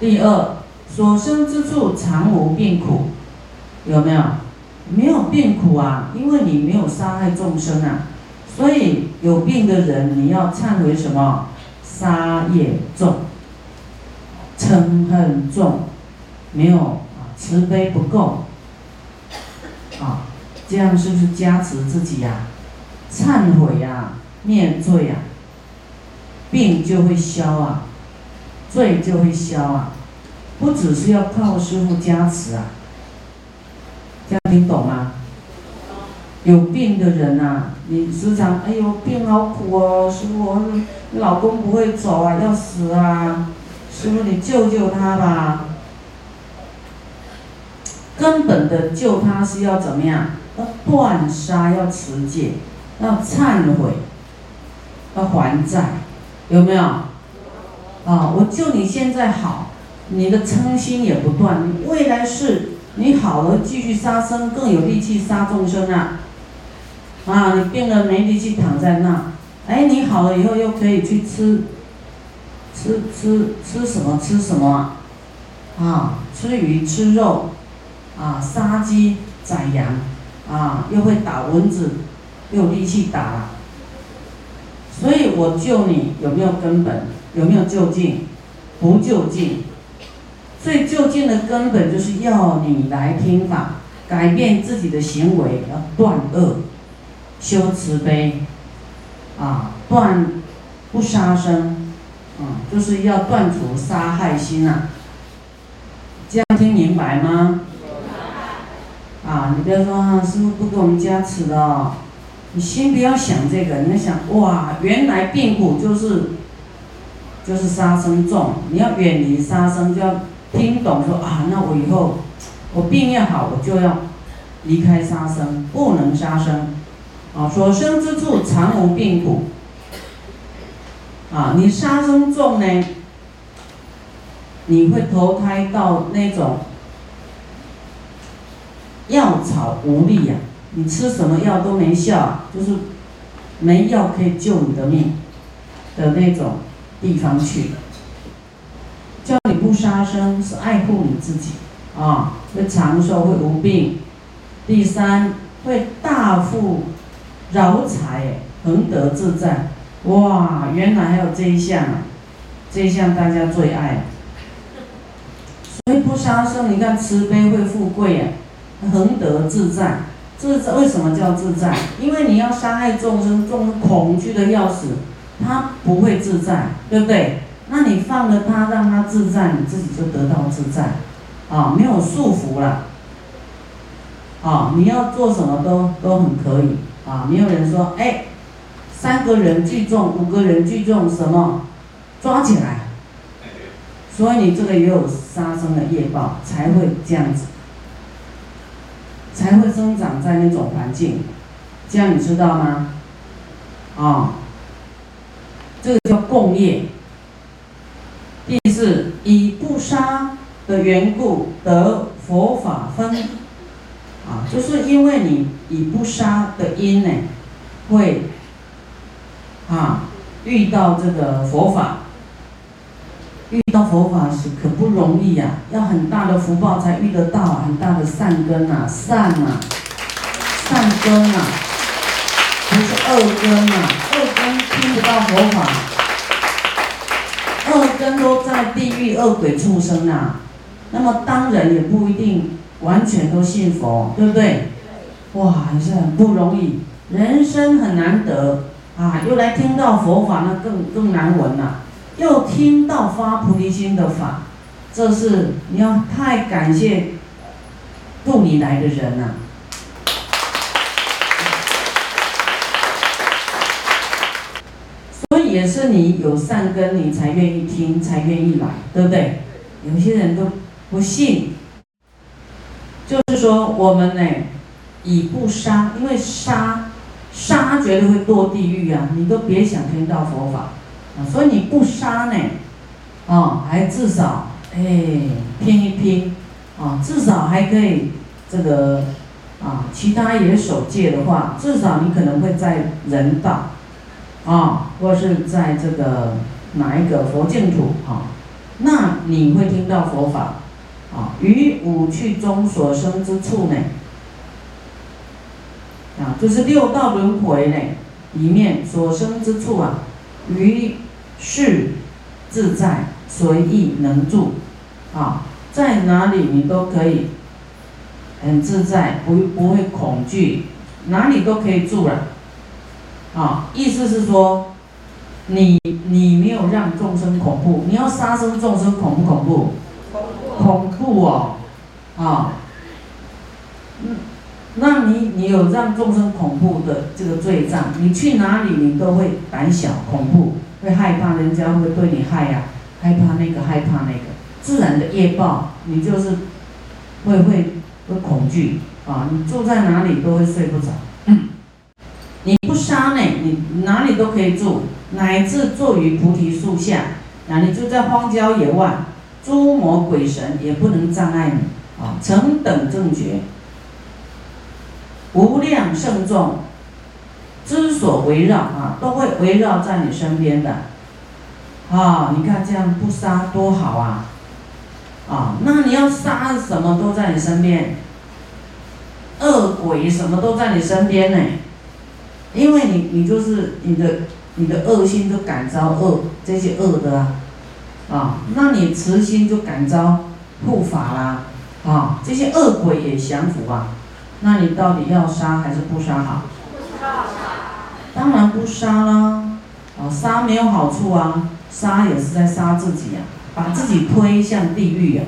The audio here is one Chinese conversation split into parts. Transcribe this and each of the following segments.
第二，所生之处常无病苦，有没有？没有病苦啊，因为你没有杀害众生啊，所以有病的人你要忏悔什么？杀业重，嗔恨重，没有啊，慈悲不够，啊，这样是不是加持自己呀？忏悔呀，灭罪呀，病就会消啊，罪就会消啊，不只是要靠师傅加持啊，这样听懂吗？有病的人呐，你时常哎呦病好苦哦，师傅，你老公不会走啊，要死啊，师傅你救救他吧。根本的救他是要怎么样？要断杀，要持戒。要忏悔，要还债，有没有？啊，我救你现在好，你的嗔心也不断，你未来是你好了继续杀生，更有力气杀众生啊！啊，你病了没力气躺在那，哎，你好了以后又可以去吃，吃吃吃什么吃什么，啊，吃鱼吃肉，啊，杀鸡宰羊，啊，又会打蚊子。有力气打，所以我救你有没有根本？有没有就近？不就近。最就近的根本就是要你来听法，改变自己的行为，要断恶，修慈悲，啊，断不杀生，啊，就是要断除杀害心啊。这样听明白吗？啊，你不要说啊，师傅不给我们加持的。你先不要想这个，你要想哇，原来病苦就是就是杀生重，你要远离杀生，就要听懂说啊，那我以后我病要好，我就要离开杀生，不能杀生，啊，所生之处常无病苦，啊，你杀生重呢，你会投胎到那种药草无力呀。你吃什么药都没效，就是没药可以救你的命的那种地方去。叫你不杀生是爱护你自己啊，会长寿会无病。第三会大富饶财，恒得自在。哇，原来还有这一项啊，这一项大家最爱。所以不杀生，你看慈悲会富贵啊，恒得自在。这是为什么叫自在？因为你要杀害众生，众生恐惧的要死，他不会自在，对不对？那你放了他，让他自在，你自己就得到自在，啊，没有束缚了，啊，你要做什么都都很可以，啊，没有人说，哎，三个人聚众，五个人聚众，什么抓起来？所以你这个也有杀生的业报，才会这样子。才会生长在那种环境，这样你知道吗？啊，业。第四，以不杀的缘故得佛法分，啊，就是因为你以不杀的因呢，会啊遇到这个佛法。遇到佛法时可不容易呀，要很大的福报才遇得到，很大的善根呐，善呐，善根呐，不是恶根呐，恶根听不到佛法，恶根都在地狱恶鬼畜生呐，那么当然也不一定完全都信佛，对不对？哇，也是很不容易，人生很难得啊，又来听到佛法，那更更难闻了。又听到发菩提心的法，这是你要太感谢渡你来的人呐以也是你有善根，你才愿意听，才愿意来，对不对？有些人都不信，就是说我们呢，以不杀，因为杀杀绝对会堕地狱啊！你都别想听到佛法啊。所以你不杀呢，啊，还至少哎拼一拼，啊，至少还可以这个啊，其他也守戒的话，至少你可能会在人道，啊，或是在这个哪一个佛净土啊，那你会听到佛法，啊，于五趣中所生之处呢，啊，就是六道轮回呢里面所生之处啊，于是自在随意能住，啊，在哪里你都可以很自在，不不会恐惧，哪里都可以住了，意思是说。你你没有让众生恐怖，你要杀生众生恐不恐怖？恐怖哦，啊，嗯，那你你有让众生恐怖的这个罪障，你去哪里你都会胆小恐怖，会害怕人家会对你害呀，害怕那个害怕那个，自然的业报，你就是会会会恐惧啊，你住在哪里都会睡不着。你不杀呢，你哪里都可以住，乃至坐于菩提树下，那你就在荒郊野外，诸魔鬼神也不能障碍你啊！成等正觉，无量圣众之所围绕啊，都会围绕在你身边的啊！你看这样不杀多好啊！啊，那你要杀什么都在你身边，恶鬼什么都在你身边呢？因为你，你就是你的，你的恶心就感召恶这些恶的啊，啊，那你慈心就感召护法啦，啊，这些恶鬼也降服啊，那你到底要杀还是不杀好？当然不杀啦，啊，杀没有好处啊，杀也是在杀自己呀，把自己推向地狱呀。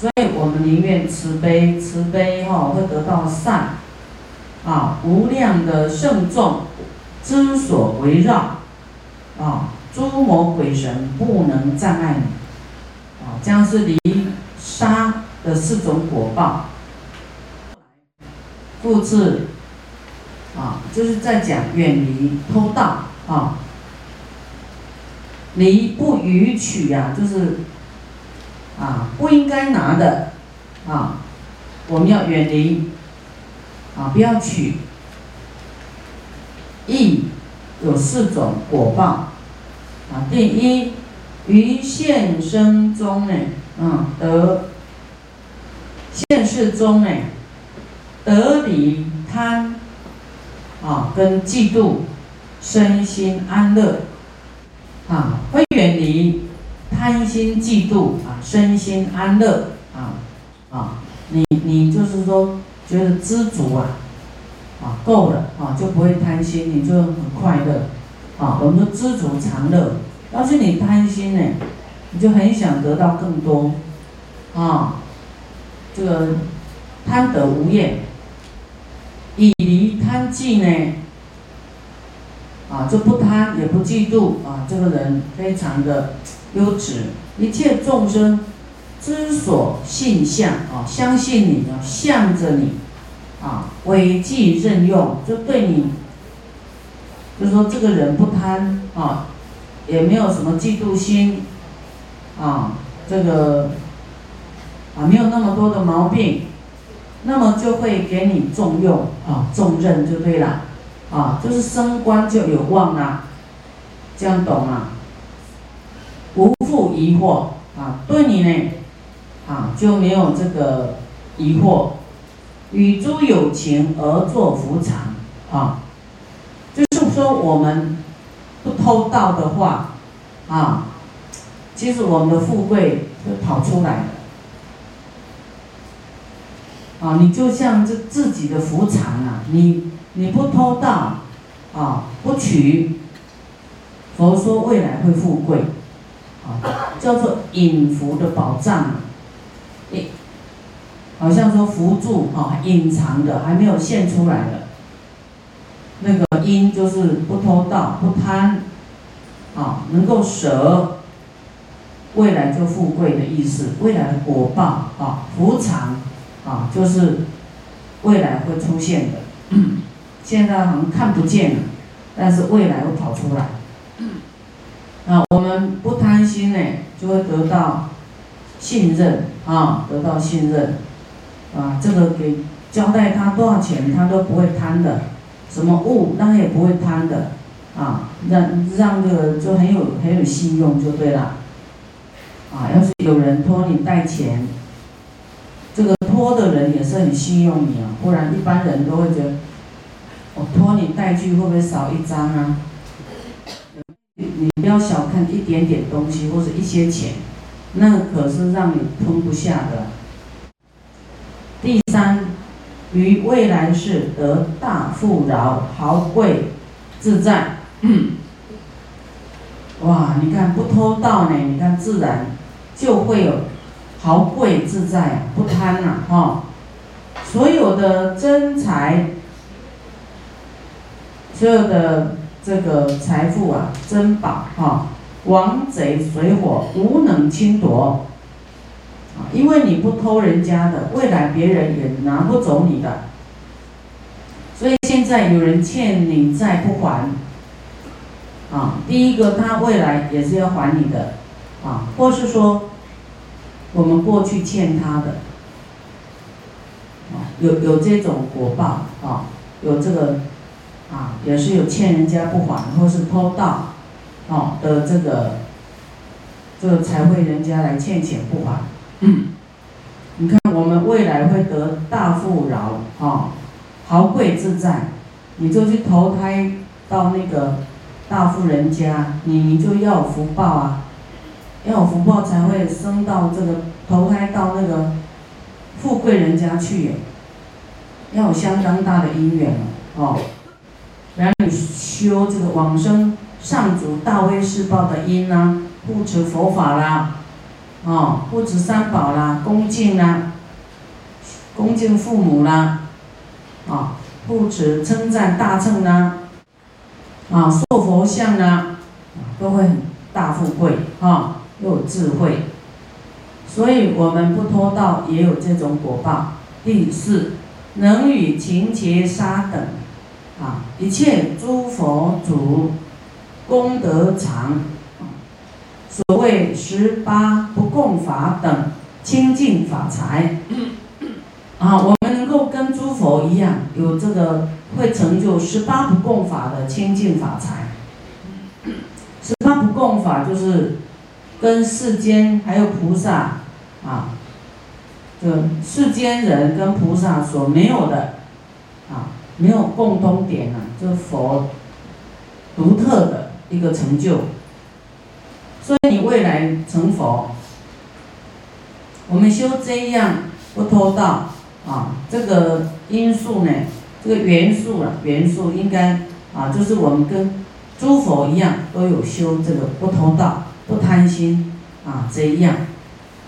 所以我们宁愿慈悲，慈悲哈会得到善。啊，无量的圣众之所围绕，啊，诸魔鬼神不能障碍你，啊，将是离杀的四种果报。复制，啊，就是在讲远离偷盗，啊，离不予取呀，就是啊，不应该拿的，啊，我们要远离。啊，不要取。义有四种果报。啊，第一，于现生中呢，啊，得现世中呢，得离贪，啊，跟嫉妒，身心安乐，啊，会远离贪心嫉妒，啊，身心安乐，啊，啊，你你就是说。觉得知足啊，啊够了啊，就不会贪心，你就很快乐啊。我们知足常乐，要是你贪心呢，你就很想得到更多啊。这个贪得无厌，以离贪忌呢，啊就不贪也不嫉妒啊，这个人非常的优质，一切众生。之所信相啊，相信你啊，向着你啊，违纪任用，就对你，就说这个人不贪啊，也没有什么嫉妒心啊，这个啊没有那么多的毛病，那么就会给你重用啊，重任就对了啊，就是升官就有望啦，这样懂吗？不负疑惑啊，对你呢？啊，就没有这个疑惑，与诸有情而作福常，啊，就是说我们不偷盗的话，啊，其实我们的富贵会跑出来的，啊，你就像这自己的福常啊，你你不偷盗，啊，不取，佛说未来会富贵，啊，叫做隐福的保障。一，好像说扶助啊，隐藏的还没有现出来的，那个因就是不偷盗、不贪，啊，能够舍，未来就富贵的意思。未来的果报啊，福藏啊，就是未来会出现的，现在好像看不见了，但是未来会跑出来。啊，我们不贪心呢，就会得到。信任啊，得到信任，啊，这个给交代他多少钱，他都不会贪的，什么物，那他也不会贪的，啊，让让这个就很有很有信用就对了，啊，要是有人托你带钱，这个托的人也是很信用你啊，不然一般人都会觉得，我托你带去会不会少一张啊？你不要小看一点点东西或者一些钱，那可是让你吞不下的。第三，于未来世得大富饶、豪贵、自在。哇，你看不偷盗呢，你看自然就会有豪贵自在，不贪呐，哈。所有的真财，所有的这个财富啊，珍宝哈，王贼水火无能侵夺。因为你不偷人家的，未来别人也拿不走你的。所以现在有人欠你债不还，啊，第一个他未来也是要还你的，啊，或是说我们过去欠他的，啊，有有这种果报，啊，有这个，啊，也是有欠人家不还，或是偷盗，哦的这个，这个才会人家来欠钱不还。嗯，你看，我们未来会得大富饶啊，豪贵自在，你就去投胎到那个大富人家，你你就要有福报啊，要有福报才会升到这个投胎到那个富贵人家去，要有相当大的因缘哦，然后你修这个往生上主大威士报的因呢，护持佛法啦。哦，不止三宝啦，恭敬啦，恭敬父母啦，啊，不止称赞大乘啦，啊，塑佛像啦，都会很大富贵，啊，又有智慧，所以我们不偷盗也有这种果报。第四，能与情劫沙等，啊，一切诸佛祖功德长。所谓十八不共法等清净法财，啊，我们能够跟诸佛一样，有这个会成就十八不共法的清净法财。十八不共法就是跟世间还有菩萨啊，这世间人跟菩萨所没有的啊，没有共通点啊，就佛独特的一个成就。所以你未来成佛，我们修这样不偷盗啊，这个因素呢，这个元素啊，元素应该啊，就是我们跟诸佛一样，都有修这个不偷盗、不贪心啊，这样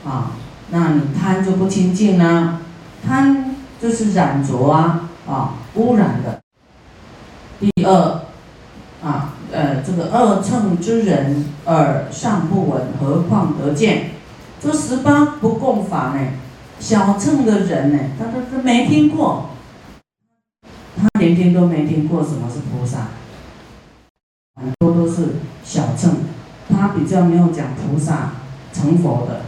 啊，那你贪就不清净啦，贪就是染浊啊，啊，污染的。第二。这个二乘之人耳尚不闻，何况得见？这十八不共法呢？小乘的人呢，他都都没听过，他连听都没听过什么是菩萨，很多都是小乘，他比较没有讲菩萨成佛的。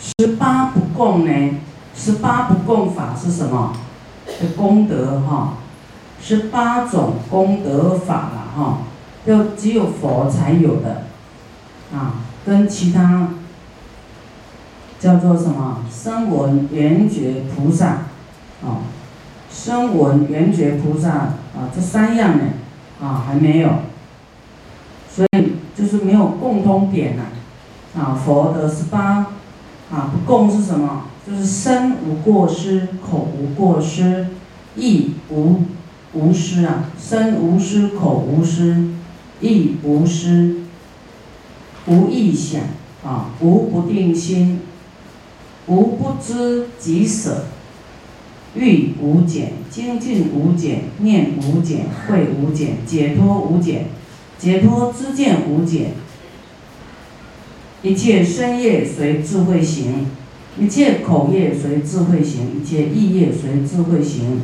十八不共呢？十八不共法是什么？的功德哈？十八种功德法了哈，就只有佛才有的，啊，跟其他叫做什么声闻缘觉菩萨，啊，声闻缘觉菩萨啊，这三样呢，啊还没有，所以就是没有共通点呐，啊，佛的十八啊不共是什么？就是身无过失，口无过失，意无。无失啊，身无失，口无失，意无失，无意想啊，无不定心，无不知即舍，欲无减，精进无减，念无减，慧无减，解脱无减，解脱知见无减，一切身业随智慧行，一切口业随智慧行，一切意业随智慧行。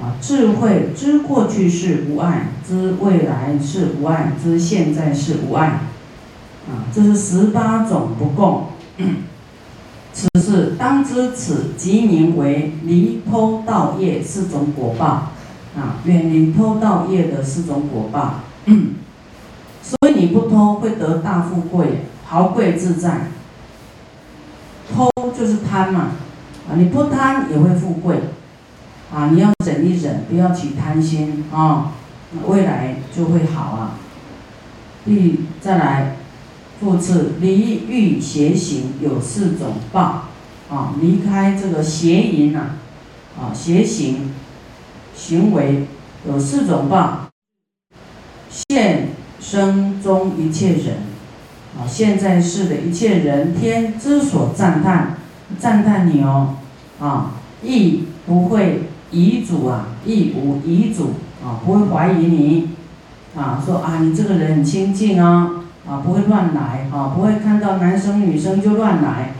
啊，智慧知过去是无碍，知未来是无碍，知现在是无碍。啊，这是十八种不共。此是当知此即名为离偷盗业四种果报。啊，远离偷盗业的四种果报。所以你不偷会得大富贵，豪贵自在。偷就是贪嘛，啊，你不贪也会富贵，啊，你要忍一忍，不要起贪心啊，未来就会好啊。第再来，复次离欲邪行有四种报，啊，离开这个邪淫呐，啊，邪行行为有四种报，现生中一切人。啊，现在世的一切人天之所赞叹，赞叹你哦，啊，亦不会遗嘱啊，亦无遗嘱啊，不会怀疑你，啊，说啊，你这个人很清净啊，啊，不会乱来啊，不会看到男生女生就乱来，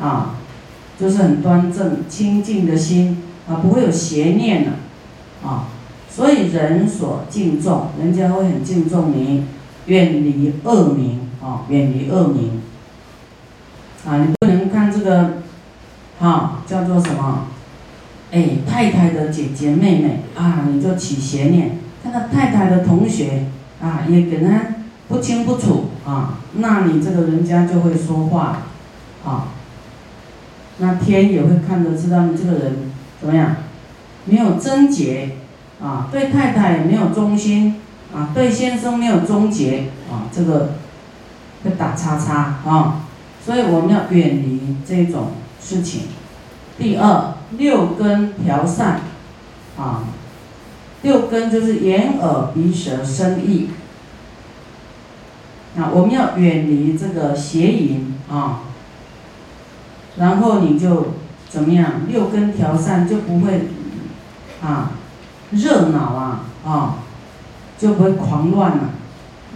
啊，就是很端正清净的心啊，不会有邪念的，啊，所以人所敬重，人家会很敬重你，远离恶名。啊，远离恶名。啊，你不能看这个，哈，叫做什么？哎，太太的姐姐妹妹啊，你就起邪念；看到太太的同学啊，也跟他不清不楚啊，那你这个人家就会说话，啊，那天也会看得知道你这个人怎么样，没有贞洁啊，对太太没有忠心啊，对先生没有忠节啊，这个。会打叉叉啊，所以我们要远离这种事情。第二，六根调散啊，六根就是眼耳鼻舌身意啊，我们要远离这个邪淫啊，然后你就怎么样？六根调散就不会啊热闹啊啊，就不会狂乱了。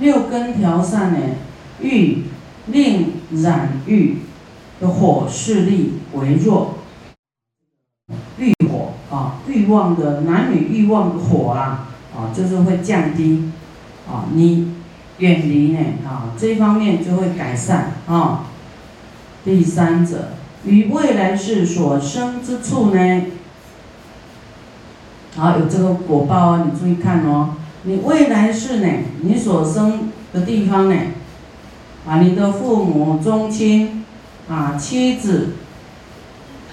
六根调散呢？欲令染欲的火势力为弱，啊，欲望的男女欲望的火啊，啊，就是会降低，啊，你远离呢，啊，这方面就会改善啊。第三者，与未来世所生之处呢，好，有这个果报啊，你注意看哦，你未来世呢，你所生的地方呢。啊，你的父母、宗亲，啊，妻子，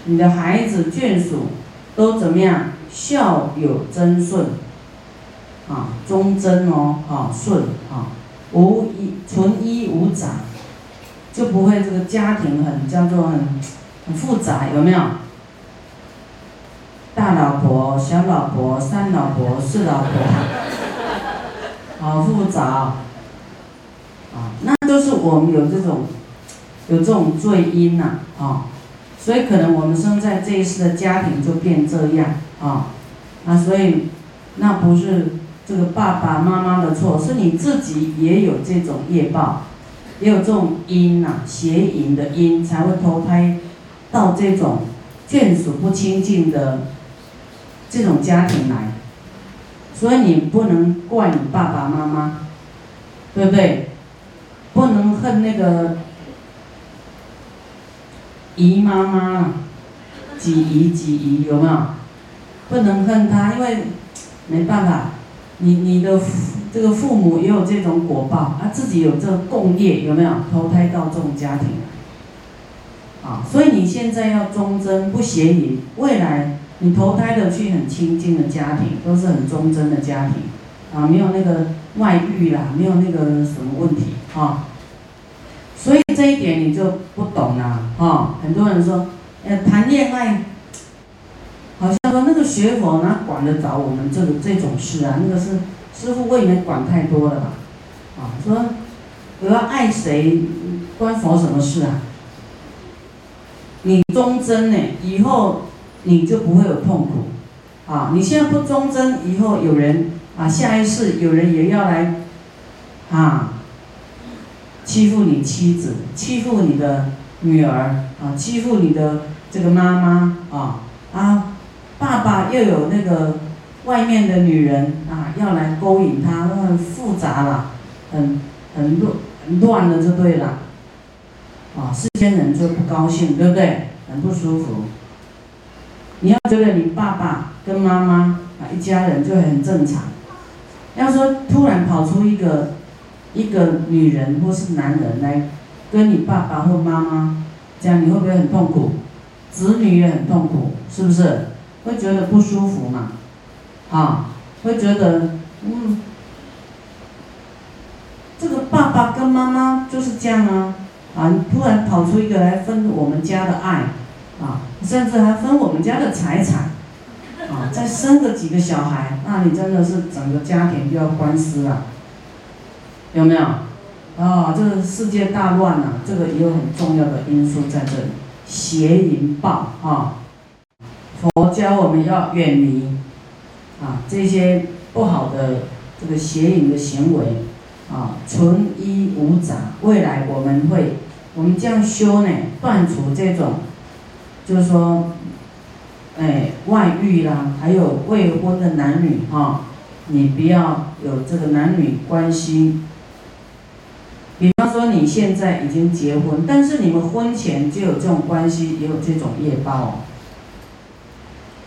你的孩子、眷属，都怎么样？孝有真顺，啊，忠贞哦，啊，顺啊，无一纯一无杂，就不会这个家庭很叫做很很复杂，有没有？大老婆、小老婆、三老婆、四老婆，好复杂。啊，那都是我们有这种，有这种罪因呐，啊，所以可能我们生在这一世的家庭就变这样，啊，啊，所以那不是这个爸爸妈妈的错，是你自己也有这种业报，也有这种因呐，邪淫的因才会投胎到这种眷属不清净的这种家庭来，所以你不能怪你爸爸妈妈，对不对？不能恨那个姨妈妈，几姨几姨有没有？不能恨他，因为没办法，你你的这个父母也有这种果报，啊，自己有这个共业，有没有？投胎到这种家庭，啊，所以你现在要忠贞不邪淫，未来你投胎的去很清净的家庭，都是很忠贞的家庭，啊，没有那个外遇啦，没有那个什么问题。啊，这一点你就不懂了啊！很多人说，呃，谈恋爱，好像说那个学佛哪管得着我们这个这种事啊？那个是师傅未免管太多了吧？啊，说我要爱谁，关佛什么事啊？你忠贞呢，以后你就不会有痛苦啊！你现在不忠贞，以后有人啊，下一世有人也要来啊。欺负你妻子，欺负你的女儿啊，欺负你的这个妈妈啊啊，爸爸又有那个外面的女人啊，要来勾引他，那很复杂了，很很乱很乱的就对了，啊，世间人就不高兴，对不对？很不舒服。你要觉得你爸爸跟妈妈啊一家人就很正常，要说突然跑出一个。一个女人或是男人来跟你爸爸或妈妈这样，你会不会很痛苦？子女也很痛苦，是不是？会觉得不舒服嘛？啊，会觉得，嗯，这个爸爸跟妈妈就是这样啊，啊，突然跑出一个来分我们家的爱，啊，甚至还分我们家的财产，啊，再生个几个小孩，那你真的是整个家庭就要官司了，有没有？啊，这个世界大乱了，这个也有很重要的因素在这里，邪淫暴啊，佛教我们要远离啊这些不好的这个邪淫的行为啊，纯一无杂。未来我们会，我们这样修呢，断除这种，就是说，哎，外遇啦，还有未婚的男女哈，你不要有这个男女关系。比方说你现在已经结婚，但是你们婚前就有这种关系，也有这种业报，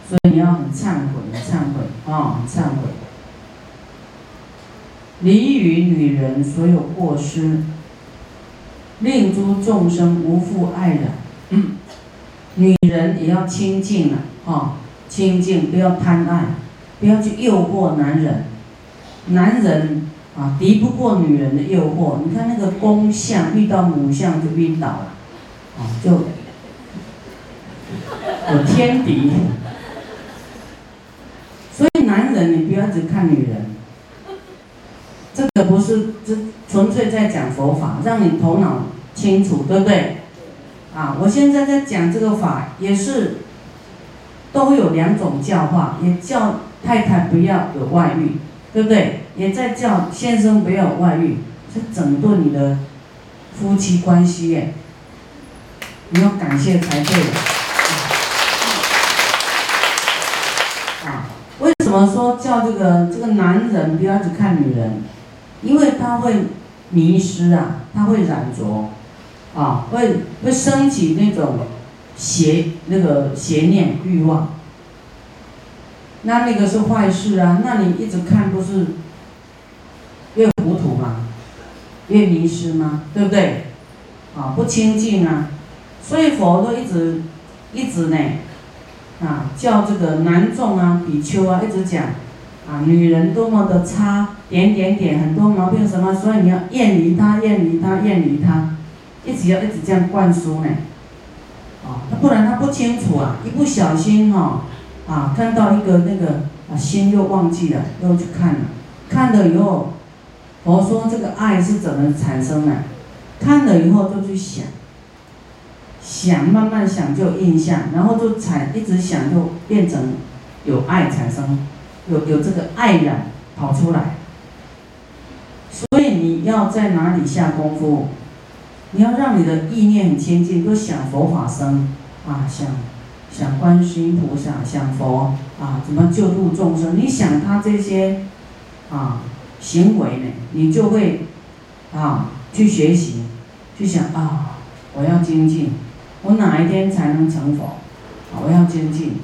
所以你要很忏悔，忏悔啊，忏悔。离于女人所有过失，令诸众生无复爱人。女人也要清净了，啊，清净，不要贪爱，不要去诱惑男人，男人。啊，敌不过女人的诱惑。你看那个公象遇到母象就晕倒了，啊，就有天敌。所以男人你不要只看女人，这个不是这纯粹在讲佛法，让你头脑清楚，对不对？啊，我现在在讲这个法也是，都有两种教化，也叫太太不要有外遇，对不对？也在叫先生不要外遇，是整顿你的夫妻关系耶。你要感谢才对。啊，为什么说叫这个这个男人不要只看女人？因为他会迷失啊，他会染着，啊，会会升起那种邪那个邪念欲望。那那个是坏事啊，那你一直看不是？越糊涂嘛，越迷失嘛，对不对？啊，不清净啊，所以佛都一直一直呢，啊，叫这个男众啊、比丘啊，一直讲啊，女人多么的差，点点点，很多毛病什么，所以你要远离她，远离她，远离她，一直要一直这样灌输呢，啊，不然他不清楚啊，一不小心哈，啊，看到一个那个啊，心又忘记了，又去看了，看了以后。佛说这个爱是怎么产生的？看了以后就去想，想慢慢想就印象，然后就产一直想就变成有爱产生，有有这个爱染跑出来。所以你要在哪里下功夫？你要让你的意念很清净，都想佛法生啊，想想观世音菩萨，想佛啊，怎么救度众生？你想他这些啊。行为呢，你就会啊去学习，去想啊，我要精进，我哪一天才能成佛？我要精进。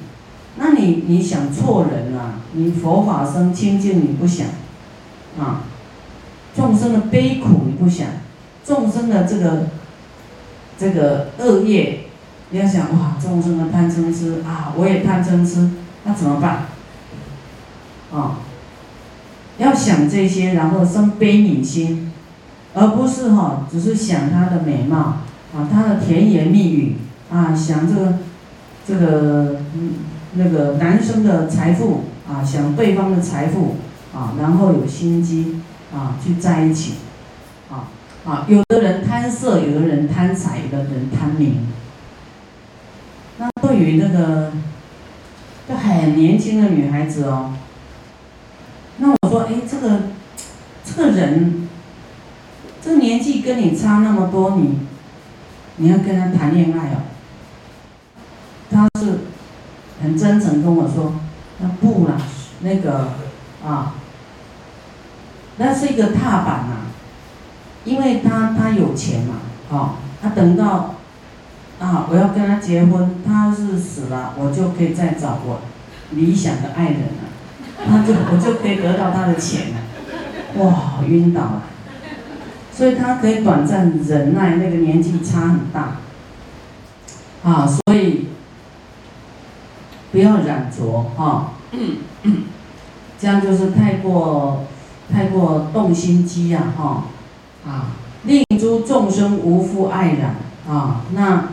那你你想错人了，你佛法生清净你不想，啊，众生的悲苦你不想，众生的这个这个恶业，你要想哇，众生的贪嗔痴啊，我也贪嗔痴，那怎么办？啊？要想这些，然后生悲悯心，而不是哈，只是想他的美貌啊，他的甜言蜜语啊，想这个这个嗯那个男生的财富啊，想对方的财富啊，然后有心机啊，去在一起啊啊，有的人贪色，有的人贪财，有的人贪名。那对于那个就很年轻的女孩子哦。那我说，哎，这个这个人，这个年纪跟你差那么多，你你要跟他谈恋爱哦？他是很真诚跟我说，那不啦，那个啊，那是一个踏板呐，因为他他有钱嘛，哦，他等到啊我要跟他结婚，他是死了，我就可以再找我理想的爱人了。他就我就可以得到他的钱了，哇，晕倒了。所以他可以短暂忍耐，那个年纪差很大，啊，所以不要染着啊，这样就是太过太过动心机呀，哈，啊，令诸众生无复爱染啊，那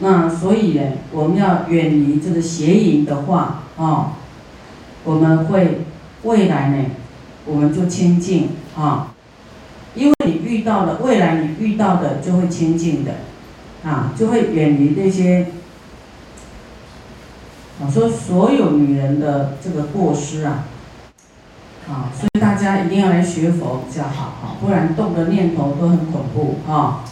那所以呢，我们要远离这个邪淫的话啊，我们会未来呢，我们就清净啊。因为你遇到了，未来你遇到的就会清净的，啊，就会远离那些，我说所有女人的这个过失啊，啊，所以大家一定要来学佛比较好，啊，不然动的念头都很恐怖啊。